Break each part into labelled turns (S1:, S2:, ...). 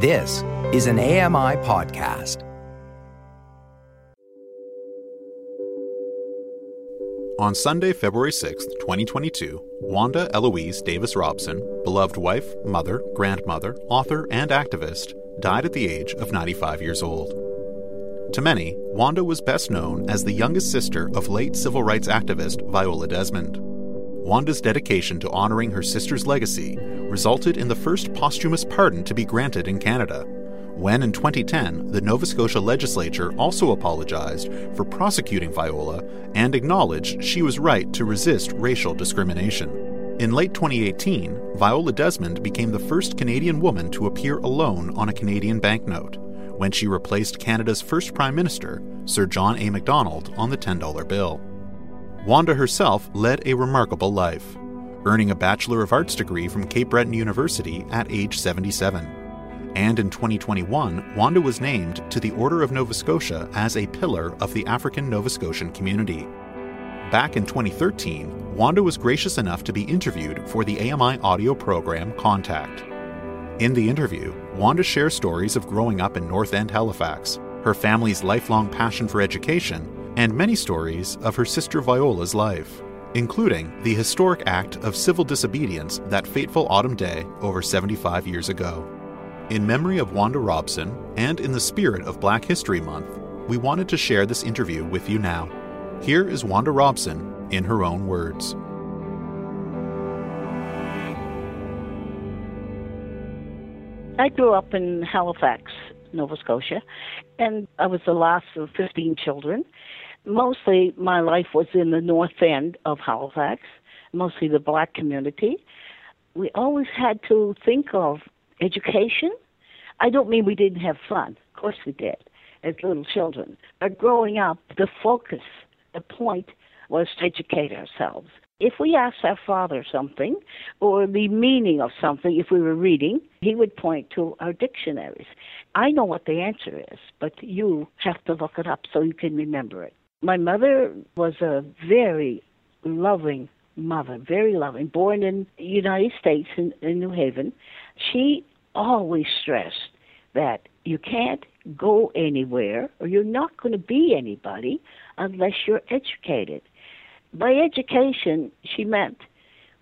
S1: This is an AMI podcast.
S2: On Sunday, February 6, 2022, Wanda Eloise Davis Robson, beloved wife, mother, grandmother, author, and activist, died at the age of 95 years old. To many, Wanda was best known as the youngest sister of late civil rights activist Viola Desmond. Wanda's dedication to honoring her sister's legacy resulted in the first posthumous pardon to be granted in Canada, when in 2010 the Nova Scotia legislature also apologized for prosecuting Viola and acknowledged she was right to resist racial discrimination. In late 2018, Viola Desmond became the first Canadian woman to appear alone on a Canadian banknote when she replaced Canada's first Prime Minister, Sir John A. Macdonald, on the $10 bill. Wanda herself led a remarkable life, earning a Bachelor of Arts degree from Cape Breton University at age 77 and in 2021, Wanda was named to the Order of Nova Scotia as a pillar of the African Nova Scotian community. Back in 2013, Wanda was gracious enough to be interviewed for the AMI audio program Contact. In the interview, Wanda shares stories of growing up in North End, Halifax, her family's lifelong passion for education, and many stories of her sister Viola's life, including the historic act of civil disobedience that fateful autumn day over 75 years ago. In memory of Wanda Robson and in the spirit of Black History Month, we wanted to share this interview with you now. Here is Wanda Robson in her own words.
S3: I grew up in Halifax, Nova Scotia, and I was the last of 15 children. Mostly my life was in the north end of Halifax, mostly the black community. We always had to think of education. I don't mean we didn't have fun. Of course we did as little children. But growing up, the focus, the point was to educate ourselves. If we asked our father something, or the meaning of something, if we were reading, he would point to our dictionaries. I know what the answer is, but you have to look it up so you can remember it. My mother was a very loving mother, very loving, born in the United States in, in New Haven. She always stressed that you can't go anywhere or you're not going to be anybody unless you're educated. By education, she meant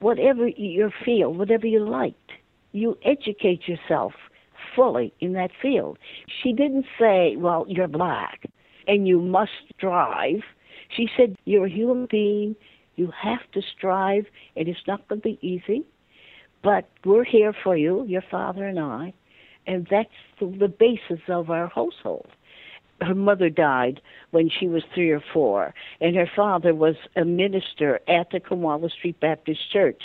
S3: whatever your field, whatever you liked, you educate yourself fully in that field. She didn't say, well, you're black and you must strive. She said, you're a human being, you have to strive, and it's not going to be easy, but we're here for you, your father and I, and that's the, the basis of our household. Her mother died when she was three or four, and her father was a minister at the Cornwallis Street Baptist Church.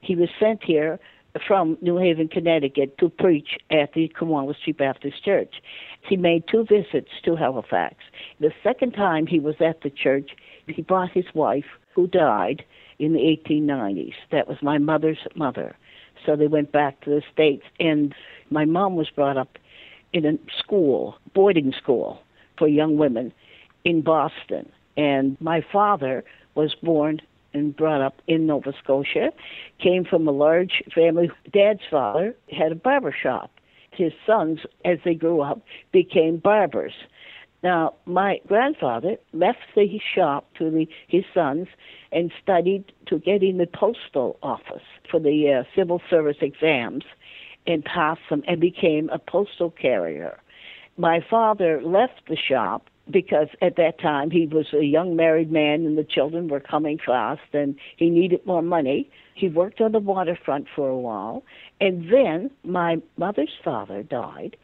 S3: He was sent here from New Haven, Connecticut, to preach at the Cornwallis Street Baptist Church. He made two visits to Halifax. The second time he was at the church, he brought his wife, who died in the 1890s. That was my mother's mother. So they went back to the States. And my mom was brought up in a school, boarding school for young women in Boston. And my father was born and brought up in Nova Scotia, came from a large family. Dad's father had a barber shop. His sons, as they grew up, became barbers. Now, my grandfather left the shop to the, his sons and studied to get in the postal office for the uh, civil service exams and passed them and became a postal carrier. My father left the shop because at that time he was a young married man and the children were coming fast and he needed more money. He worked on the waterfront for a while and then my mother's father died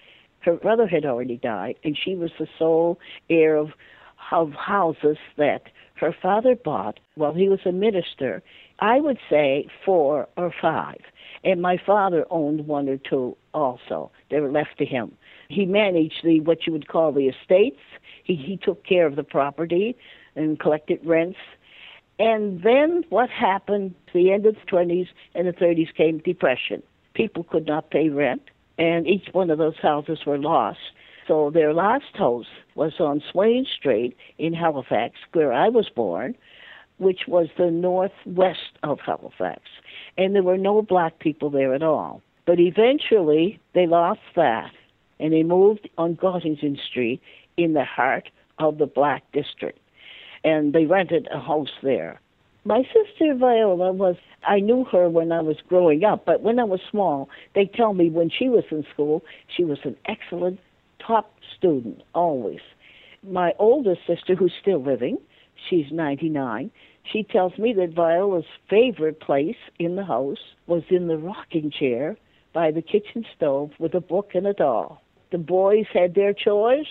S3: her brother had already died, and she was the sole heir of, of houses that her father bought while he was a minister. I would say four or five. And my father owned one or two also. They were left to him. He managed the what you would call the estates. He he took care of the property and collected rents. And then what happened? The end of the 20s and the 30s came depression. People could not pay rent and each one of those houses were lost. So their last house was on Swain Street in Halifax, where I was born, which was the northwest of Halifax. And there were no black people there at all. But eventually they lost that. And they moved on Gottingen Street in the heart of the Black District. And they rented a house there. My sister Viola was, I knew her when I was growing up, but when I was small, they tell me when she was in school, she was an excellent top student, always. My older sister, who's still living, she's 99, she tells me that Viola's favorite place in the house was in the rocking chair by the kitchen stove with a book and a doll. The boys had their chores,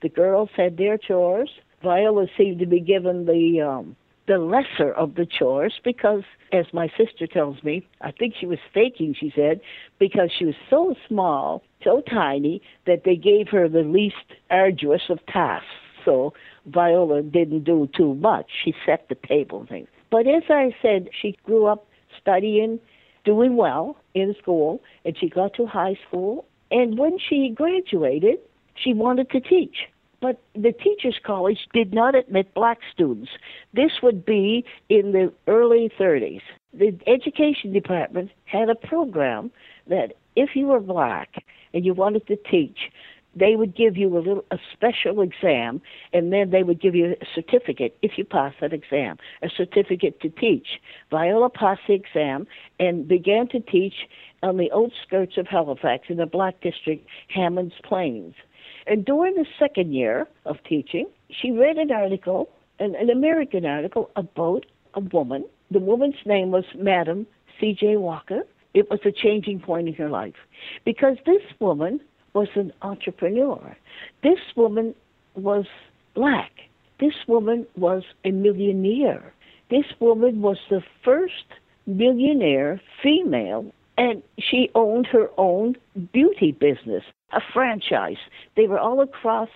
S3: the girls had their chores. Viola seemed to be given the um, the lesser of the chores because, as my sister tells me, I think she was faking, she said, because she was so small, so tiny, that they gave her the least arduous of tasks. So Viola didn't do too much. She set the table and things. But as I said, she grew up studying, doing well in school, and she got to high school. And when she graduated, she wanted to teach. But the teachers college did not admit black students. This would be in the early 30s the education department had a program that if you were black and you wanted to teach they would give you a little a special exam and then they would give you a certificate if you passed that exam a certificate to teach viola passed the exam and began to teach on the outskirts of halifax in the black district hammonds plains and during the second year of teaching, she read an article, an, an American article, about a woman. The woman's name was Madam C.J. Walker. It was a changing point in her life because this woman was an entrepreneur. This woman was black. This woman was a millionaire. This woman was the first millionaire female and she owned her own beauty business, a franchise. They were all across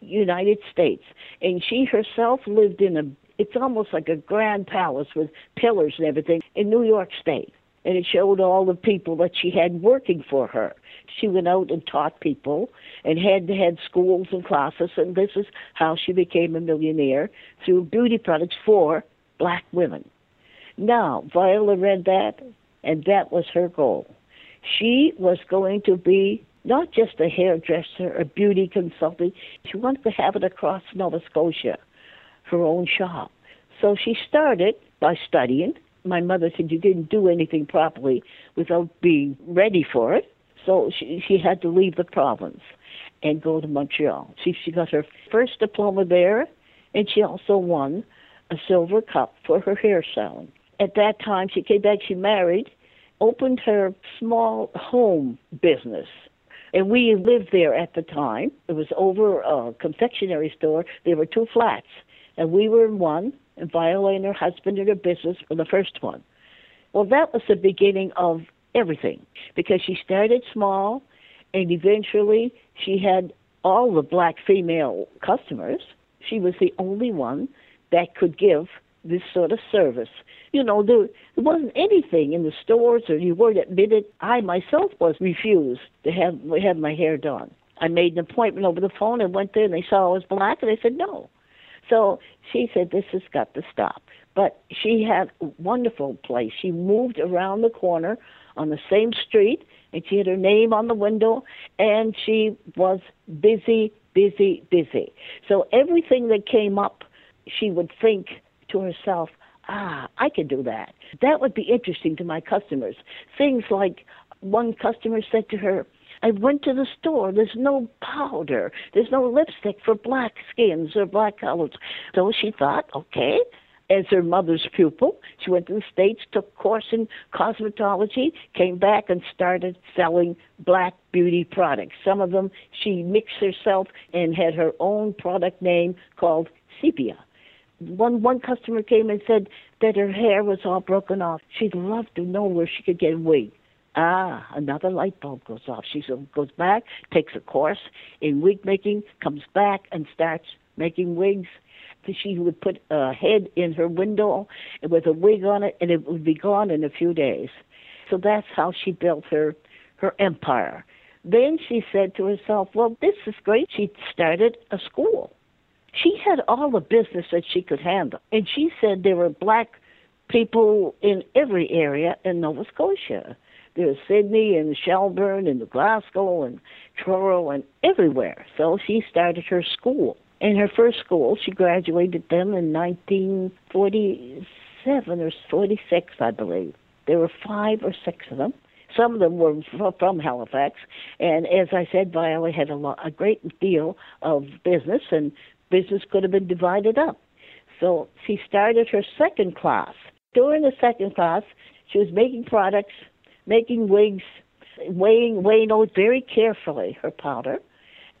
S3: United States, and she herself lived in a it's almost like a grand palace with pillars and everything in New York State. And it showed all the people that she had working for her. She went out and taught people and had had schools and classes, and this is how she became a millionaire through beauty products for black women. Now, Viola read that and that was her goal. She was going to be not just a hairdresser, a beauty consultant. She wanted to have it across Nova Scotia, her own shop. So she started by studying. My mother said you didn't do anything properly without being ready for it. So she, she had to leave the province and go to Montreal. She, she got her first diploma there, and she also won a silver cup for her hair salon. At that time, she came back, she married, opened her small home business. And we lived there at the time. It was over a confectionery store. There were two flats. And we were in one, and Viola and her husband and her business were the first one. Well, that was the beginning of everything because she started small and eventually she had all the black female customers. She was the only one that could give this sort of service. You know, there, there wasn't anything in the stores, or you weren't admitted. I myself was refused to have have my hair done. I made an appointment over the phone and went there, and they saw I was black, and they said no. So she said, "This has got to stop." But she had a wonderful place. She moved around the corner on the same street, and she had her name on the window, and she was busy, busy, busy. So everything that came up, she would think to herself, ah, I could do that. That would be interesting to my customers. Things like one customer said to her, I went to the store. There's no powder. There's no lipstick for black skins or black colors. So she thought, okay. As her mother's pupil, she went to the States, took course in cosmetology, came back and started selling black beauty products. Some of them she mixed herself and had her own product name called Sepia one one customer came and said that her hair was all broken off. She'd love to know where she could get a wig. Ah, another light bulb goes off. She goes back, takes a course in wig making, comes back and starts making wigs. She would put a head in her window with a wig on it, and it would be gone in a few days. So that's how she built her her empire. Then she said to herself, "Well, this is great." She started a school she had all the business that she could handle. And she said there were black people in every area in Nova Scotia. There's Sydney and Shelburne and Glasgow and Truro and everywhere. So she started her school. In her first school, she graduated them in 1947 or 46, I believe. There were five or six of them. Some of them were from Halifax, and as I said, Viola had a, lot, a great deal of business, and business could have been divided up. So she started her second class. During the second class, she was making products, making wigs, weighing weighing out very carefully her powder.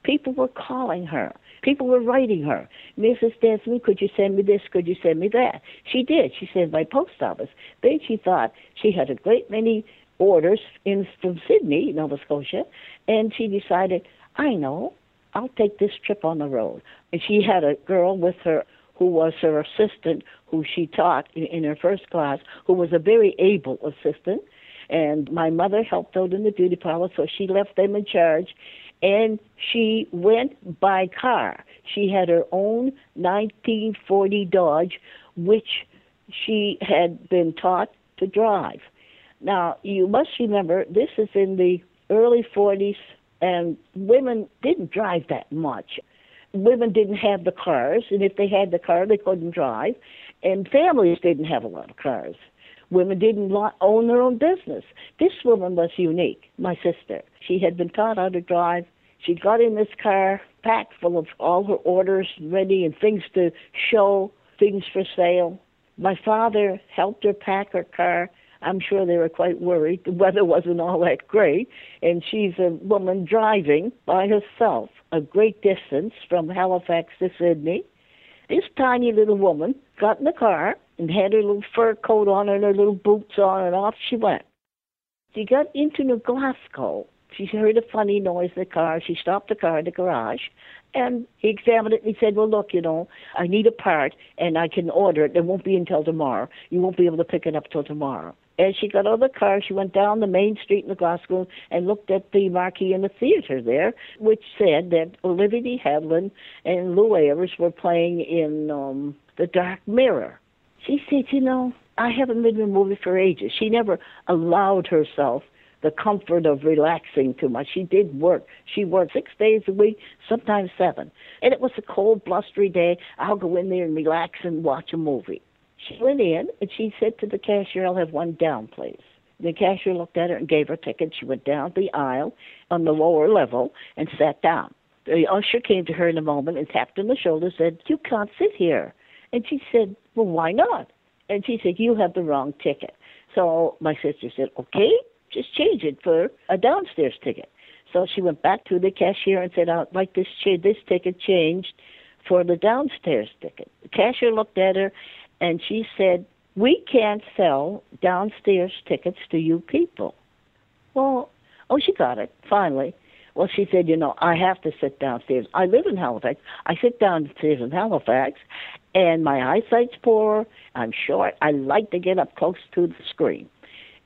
S3: People were calling her. People were writing her, Mrs. Desmond, could you send me this? Could you send me that? She did. She sent by post office. Then she thought she had a great many orders in from Sydney, Nova Scotia, and she decided, I know, I'll take this trip on the road. And she had a girl with her who was her assistant, who she taught in, in her first class, who was a very able assistant. And my mother helped out in the beauty parlor, so she left them in charge. And she went by car. She had her own 1940 Dodge, which she had been taught to drive. Now, you must remember, this is in the early 40s, and women didn't drive that much women didn't have the cars, and if they had the car, they couldn't drive, and families didn't have a lot of cars. Women didn't own their own business. This woman was unique, my sister. She had been taught how to drive. She got in this car packed full of all her orders ready and things to show, things for sale. My father helped her pack her car. I'm sure they were quite worried. The weather wasn't all that great, and she's a woman driving by herself a great distance from Halifax to Sydney. This tiny little woman got in the car and had her little fur coat on and her little boots on, and off she went. She got into New Glasgow. She heard a funny noise in the car. She stopped the car in the garage, and he examined it and he said, Well, look, you know, I need a part and I can order it. It won't be until tomorrow. You won't be able to pick it up till tomorrow. As she got out of the car, she went down the main street in Glasgow and looked at the marquee in the theater there, which said that Olivia de Havilland and Lew Ayres were playing in um, The Dark Mirror. She said, You know, I haven't been to a movie for ages. She never allowed herself the comfort of relaxing too much. She did work. She worked six days a week, sometimes seven. And it was a cold, blustery day. I'll go in there and relax and watch a movie. She went in and she said to the cashier, I'll have one down, please. The cashier looked at her and gave her a ticket. She went down the aisle on the lower level and sat down. The usher came to her in a moment and tapped on the shoulder and said, You can't sit here. And she said, Well, why not? And she said, You have the wrong ticket. So my sister said, Okay, just change it for a downstairs ticket. So she went back to the cashier and said, I'd like this, this ticket changed for the downstairs ticket. The cashier looked at her and she said, We can't sell downstairs tickets to you people. Well, oh, she got it, finally. Well, she said, You know, I have to sit downstairs. I live in Halifax. I sit downstairs in Halifax, and my eyesight's poor. I'm short. I like to get up close to the screen.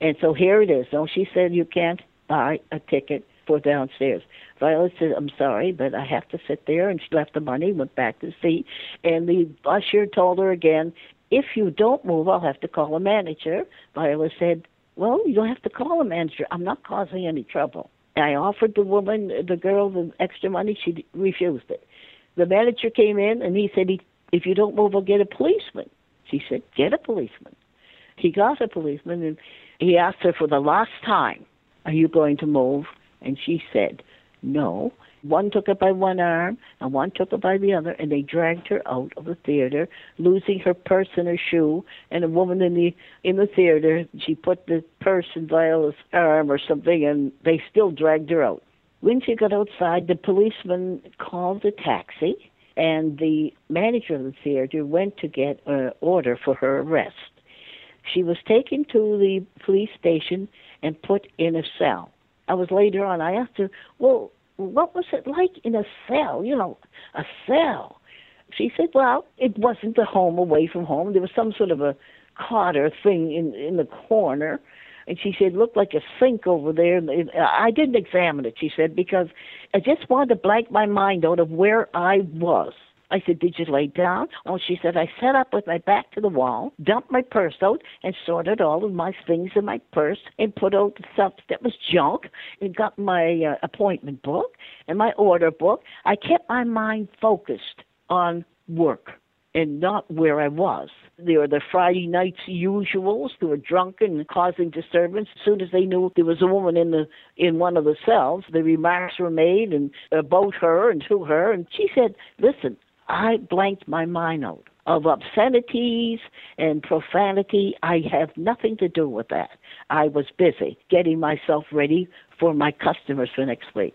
S3: And so here it is. So she said, You can't buy a ticket for downstairs. Violet said, I'm sorry, but I have to sit there. And she left the money, went back to the seat. And the usher told her again, if you don't move, I'll have to call a manager. Viola said, Well, you don't have to call a manager. I'm not causing any trouble. I offered the woman, the girl, the extra money. She refused it. The manager came in and he said, If you don't move, I'll get a policeman. She said, Get a policeman. He got a policeman and he asked her for the last time, Are you going to move? And she said, No. One took her by one arm and one took her by the other, and they dragged her out of the theater, losing her purse and her shoe. And a woman in the in the theater, she put the purse in Viola's arm or something, and they still dragged her out. When she got outside, the policeman called a taxi, and the manager of the theater went to get an order for her arrest. She was taken to the police station and put in a cell. I was later on. I asked her, "Well, what was it like in a cell? You know, a cell. She said, well, it wasn't a home away from home. There was some sort of a cotter thing in in the corner. And she said, looked like a sink over there. And I didn't examine it, she said, because I just wanted to blank my mind out of where I was. I said, Did you lay down? Oh, she said, I sat up with my back to the wall, dumped my purse out, and sorted all of my things in my purse and put out the stuff that was junk and got my uh, appointment book and my order book. I kept my mind focused on work and not where I was. There were the Friday nights usuals who were drunken and causing disturbance. As soon as they knew there was a woman in the in one of the cells, the remarks were made and about her and to her, and she said, "Listen, I blanked my mind out." Of obscenities and profanity, I have nothing to do with that. I was busy getting myself ready for my customers for next week.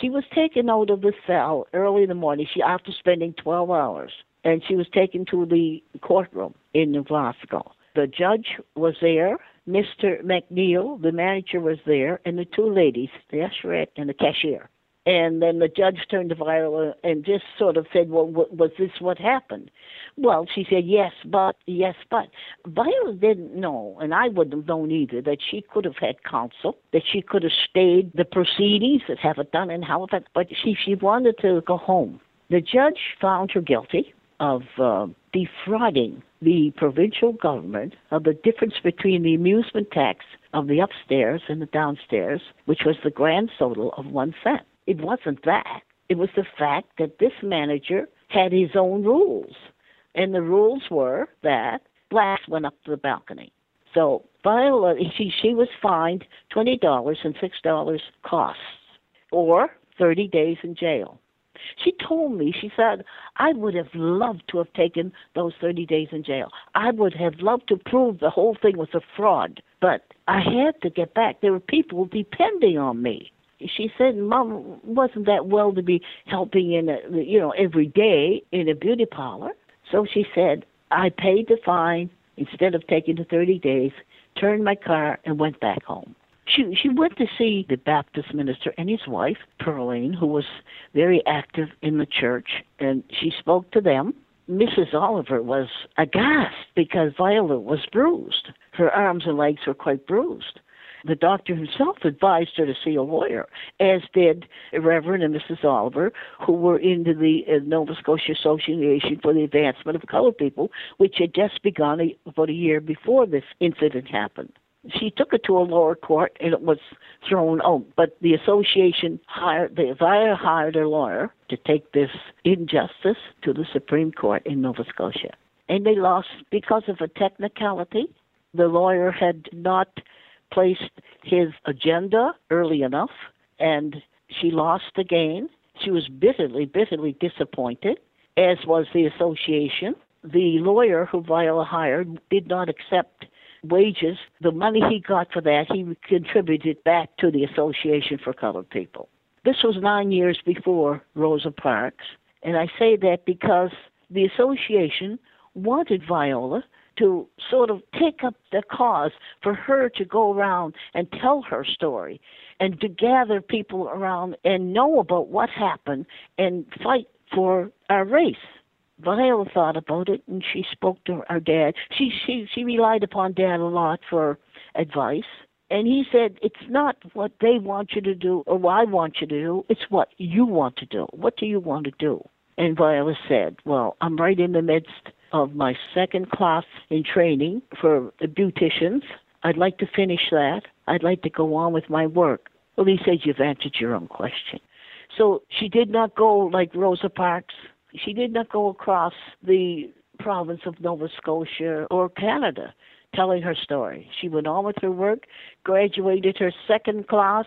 S3: She was taken out of the cell early in the morning. She after spending 12 hours and she was taken to the courtroom in Glasgow. The judge was there, Mr. McNeil, the manager was there, and the two ladies, the usherette and the cashier. And then the judge turned to Viola and just sort of said, Well, was this what happened? Well, she said, Yes, but, yes, but. Viola didn't know, and I wouldn't have known either, that she could have had counsel, that she could have stayed the proceedings that have it done in Halifax, but she, she wanted to go home. The judge found her guilty of uh, defrauding the provincial government of the difference between the amusement tax of the upstairs and the downstairs, which was the grand total of one cent. It wasn't that. It was the fact that this manager had his own rules. And the rules were that blacks went up to the balcony. So Viola, she, she was fined $20 and $6 costs or 30 days in jail. She told me, she said, I would have loved to have taken those 30 days in jail. I would have loved to prove the whole thing was a fraud, but I had to get back. There were people depending on me. She said, Mom wasn't that well to be helping in, a, you know, every day in a beauty parlor. So she said, I paid the fine instead of taking the 30 days, turned my car, and went back home she she went to see the Baptist minister and his wife, Pearleen, who was very active in the church, and she spoke to them. Mrs. Oliver was aghast because Viola was bruised. Her arms and legs were quite bruised. The doctor himself advised her to see a lawyer, as did Reverend and Mrs. Oliver, who were into the uh, Nova Scotia Association for the Advancement of Colored People, which had just begun about a year before this incident happened she took it to a lower court and it was thrown out. But the association hired, the Via hired a lawyer to take this injustice to the Supreme Court in Nova Scotia. And they lost because of a technicality. The lawyer had not placed his agenda early enough, and she lost again. She was bitterly, bitterly disappointed, as was the association. The lawyer who Viola hired did not accept wages, the money he got for that, he contributed back to the Association for Colored People. This was nine years before Rosa Parks, and I say that because the association wanted Viola to sort of take up the cause for her to go around and tell her story and to gather people around and know about what happened and fight for our race. Viola thought about it and she spoke to her dad. She she she relied upon dad a lot for advice. And he said, It's not what they want you to do or what I want you to do, it's what you want to do. What do you want to do? And Viola said, Well, I'm right in the midst of my second class in training for beauticians. I'd like to finish that. I'd like to go on with my work. Well, he said, You've answered your own question. So she did not go like Rosa Parks she did not go across the province of Nova Scotia or Canada telling her story. She went on with her work, graduated her second class.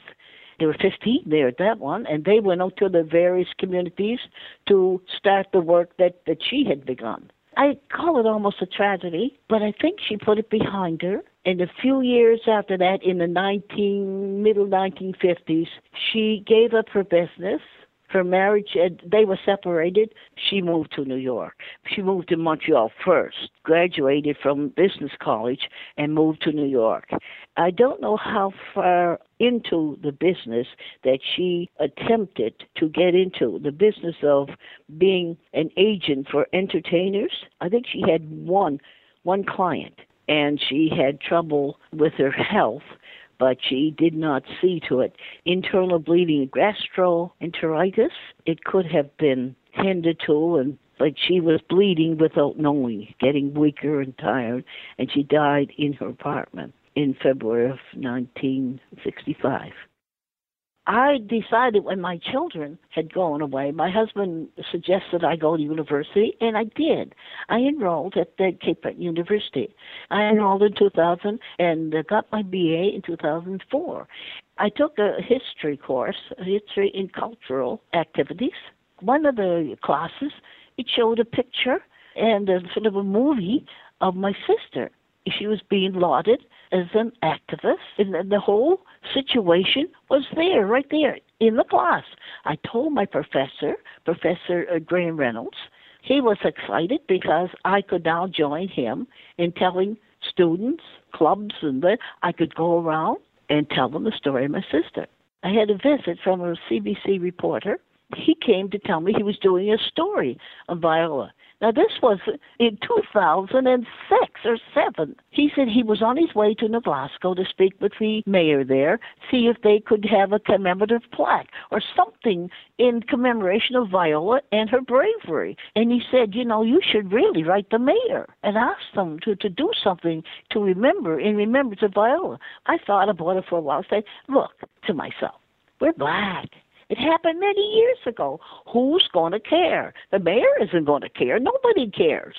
S3: There were 15 there at that one, and they went out to the various communities to start the work that, that she had begun. I call it almost a tragedy, but I think she put it behind her. And a few years after that, in the 19 middle 1950s, she gave up her business her marriage, and they were separated. She moved to New York. She moved to Montreal first, graduated from business college, and moved to New York. I don't know how far into the business that she attempted to get into the business of being an agent for entertainers. I think she had one one client and she had trouble with her health but she did not see to it. Internal bleeding, gastroenteritis, it could have been tended to and Like she was bleeding without knowing, getting weaker and tired, and she died in her apartment in February of 1965. I decided when my children had gone away, my husband suggested I go to university, and I did. I enrolled at the Cape Breton University. I enrolled in 2000 and got my BA in 2004. I took a history course, history in cultural activities. One of the classes, it showed a picture and a sort of a movie of my sister. She was being lauded as an activist, and the whole situation was there, right there in the class. I told my professor, Professor uh, Graham Reynolds, he was excited because I could now join him in telling students, clubs, and that I could go around and tell them the story of my sister. I had a visit from a CBC reporter. He came to tell me he was doing a story on Viola. Now, this was in 2006 or 7. He said he was on his way to Glasgow to speak with the mayor there, see if they could have a commemorative plaque or something in commemoration of Viola and her bravery. And he said, you know, you should really write the mayor and ask them to, to do something to remember in remembrance of Viola. I thought about it for a while. I said, look, to myself, we're black. It happened many years ago. Who's going to care? The mayor isn't going to care. Nobody cares.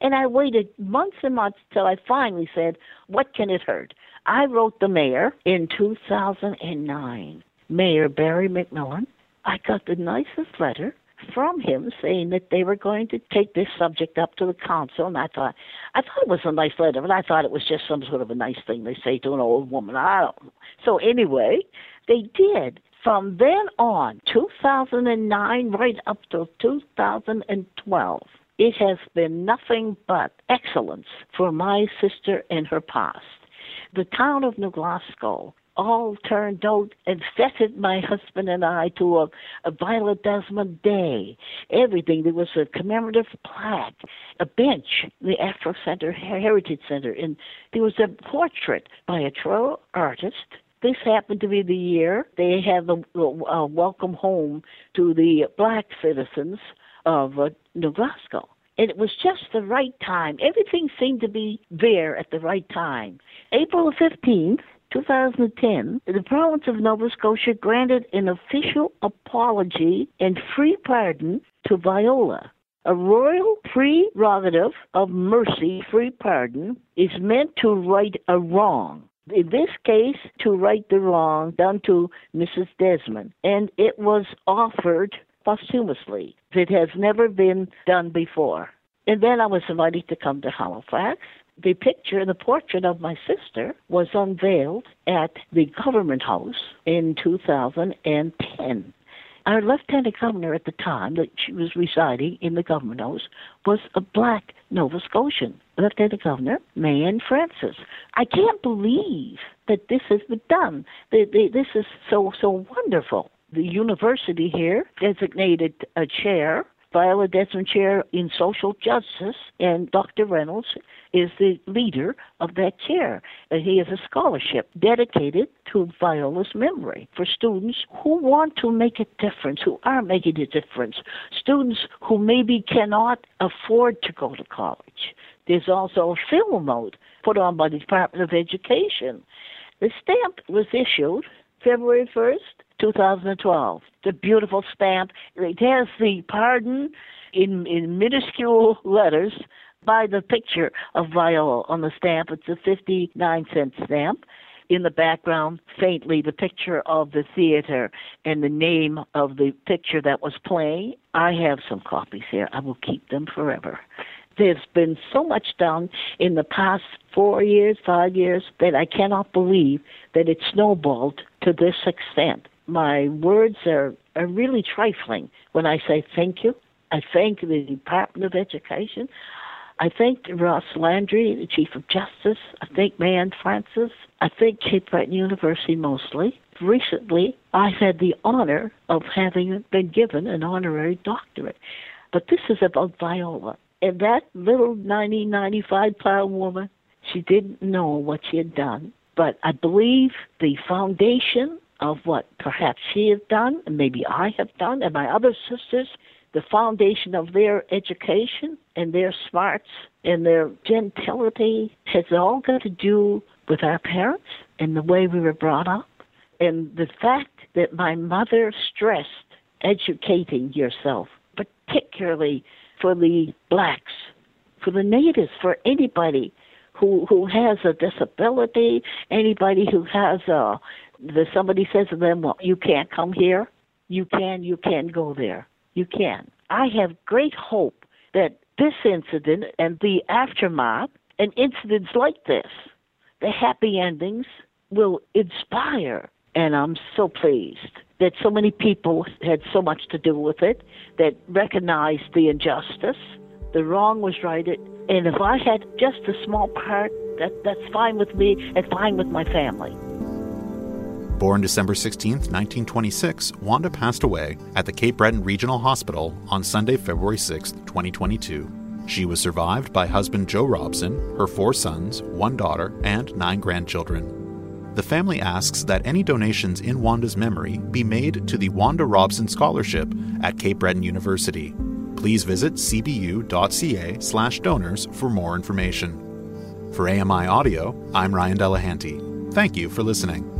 S3: And I waited months and months till I finally said, What can it hurt? I wrote the mayor in 2009. Mayor Barrie MacMillan. I got the nicest letter from him saying that they were going to take this subject up to the council and I thought I thought it was a nice letter, but I thought it was just some sort of a nice thing they say to an old woman. I don't know. So anyway, they did. From then on, 2009 right up to 2012, it has been nothing but excellence for my sister and her past. The town of New Glasgow all turned out and feted my husband and I to a, a Violet Desmond Day. Everything. There was a commemorative plaque, a bench, the Afro Center, Heritage Center, and there was a portrait by a true artist this happened to be the year they had the uh, welcome home to the black citizens of uh, New Glasgow. And it was just the right time. Everything seemed to be there at the right time. April 15th, 2010, the province of Nova Scotia granted an official apology and free pardon to Viola. A royal prerogative of mercy, free pardon, is meant to right a wrong in this case, to right the wrong done to Mrs. Desmond, and it was offered posthumously. It has never been done before. And then I was invited to come to Halifax. The picture, the portrait of my sister, was unveiled at the Government House in 2010. Our lieutenant governor at the time that she was residing in the government house was a black Nova Scotian. Lieutenant Governor Mayann Francis. I can't believe that this has been done. This is so so wonderful. The university here designated a chair Viola Desmond Chair in Social Justice, and Dr. Reynolds is the leader of that chair. He has a scholarship dedicated to Viola's memory for students who want to make a difference, who are making a difference, students who maybe cannot afford to go to college. There's also a film mode put on by the Department of Education. The stamp was issued February 1st, 2012. The beautiful stamp. It has the pardon in, in minuscule letters by the picture of Viola on the stamp. It's a 59 cent stamp. In the background, faintly, the picture of the theater and the name of the picture that was playing. I have some copies here. I will keep them forever there's been so much done in the past four years, five years, that I cannot believe that it snowballed to this extent. My words are, are really trifling when I say thank you. I thank the Department of Education. I thank Ross Landry, the Chief of Justice. I thank Mayann Francis. I thank Cape Breton University mostly. Recently, I've had the honor of having been given an honorary doctorate. But this is about Viola. And that little 90, 95 pound woman, she didn't know what she had done. But I believe the foundation of what perhaps she had done, and maybe I have done, and my other sisters, the foundation of their education and their smarts and their gentility has all got to do with our parents and the way we were brought up. And the fact that my mother stressed educating yourself, particularly for the blacks, for the natives, for anybody who who has a disability, anybody who has a the somebody says to them, Well, you can't come here, you can, you can go there. You can. I have great hope that this incident and the aftermath and incidents like this, the happy endings, will inspire. And I'm so pleased that so many people had so much to do with it, that recognized the injustice, the wrong was righted, and if I had just a small part, that, that's fine with me and fine with my family.
S2: Born December 16, 1926, Wanda passed away at the Cape Breton Regional Hospital on Sunday, February 6, 2022. She was survived by husband Joe Robson, her four sons, one daughter, and nine grandchildren. The family asks that any donations in Wanda's memory be made to the Wanda Robson Scholarship at Cape Breton University. Please visit cbu.ca/donors for more information. For AMI Audio, I'm Ryan Delahanty. Thank you for listening.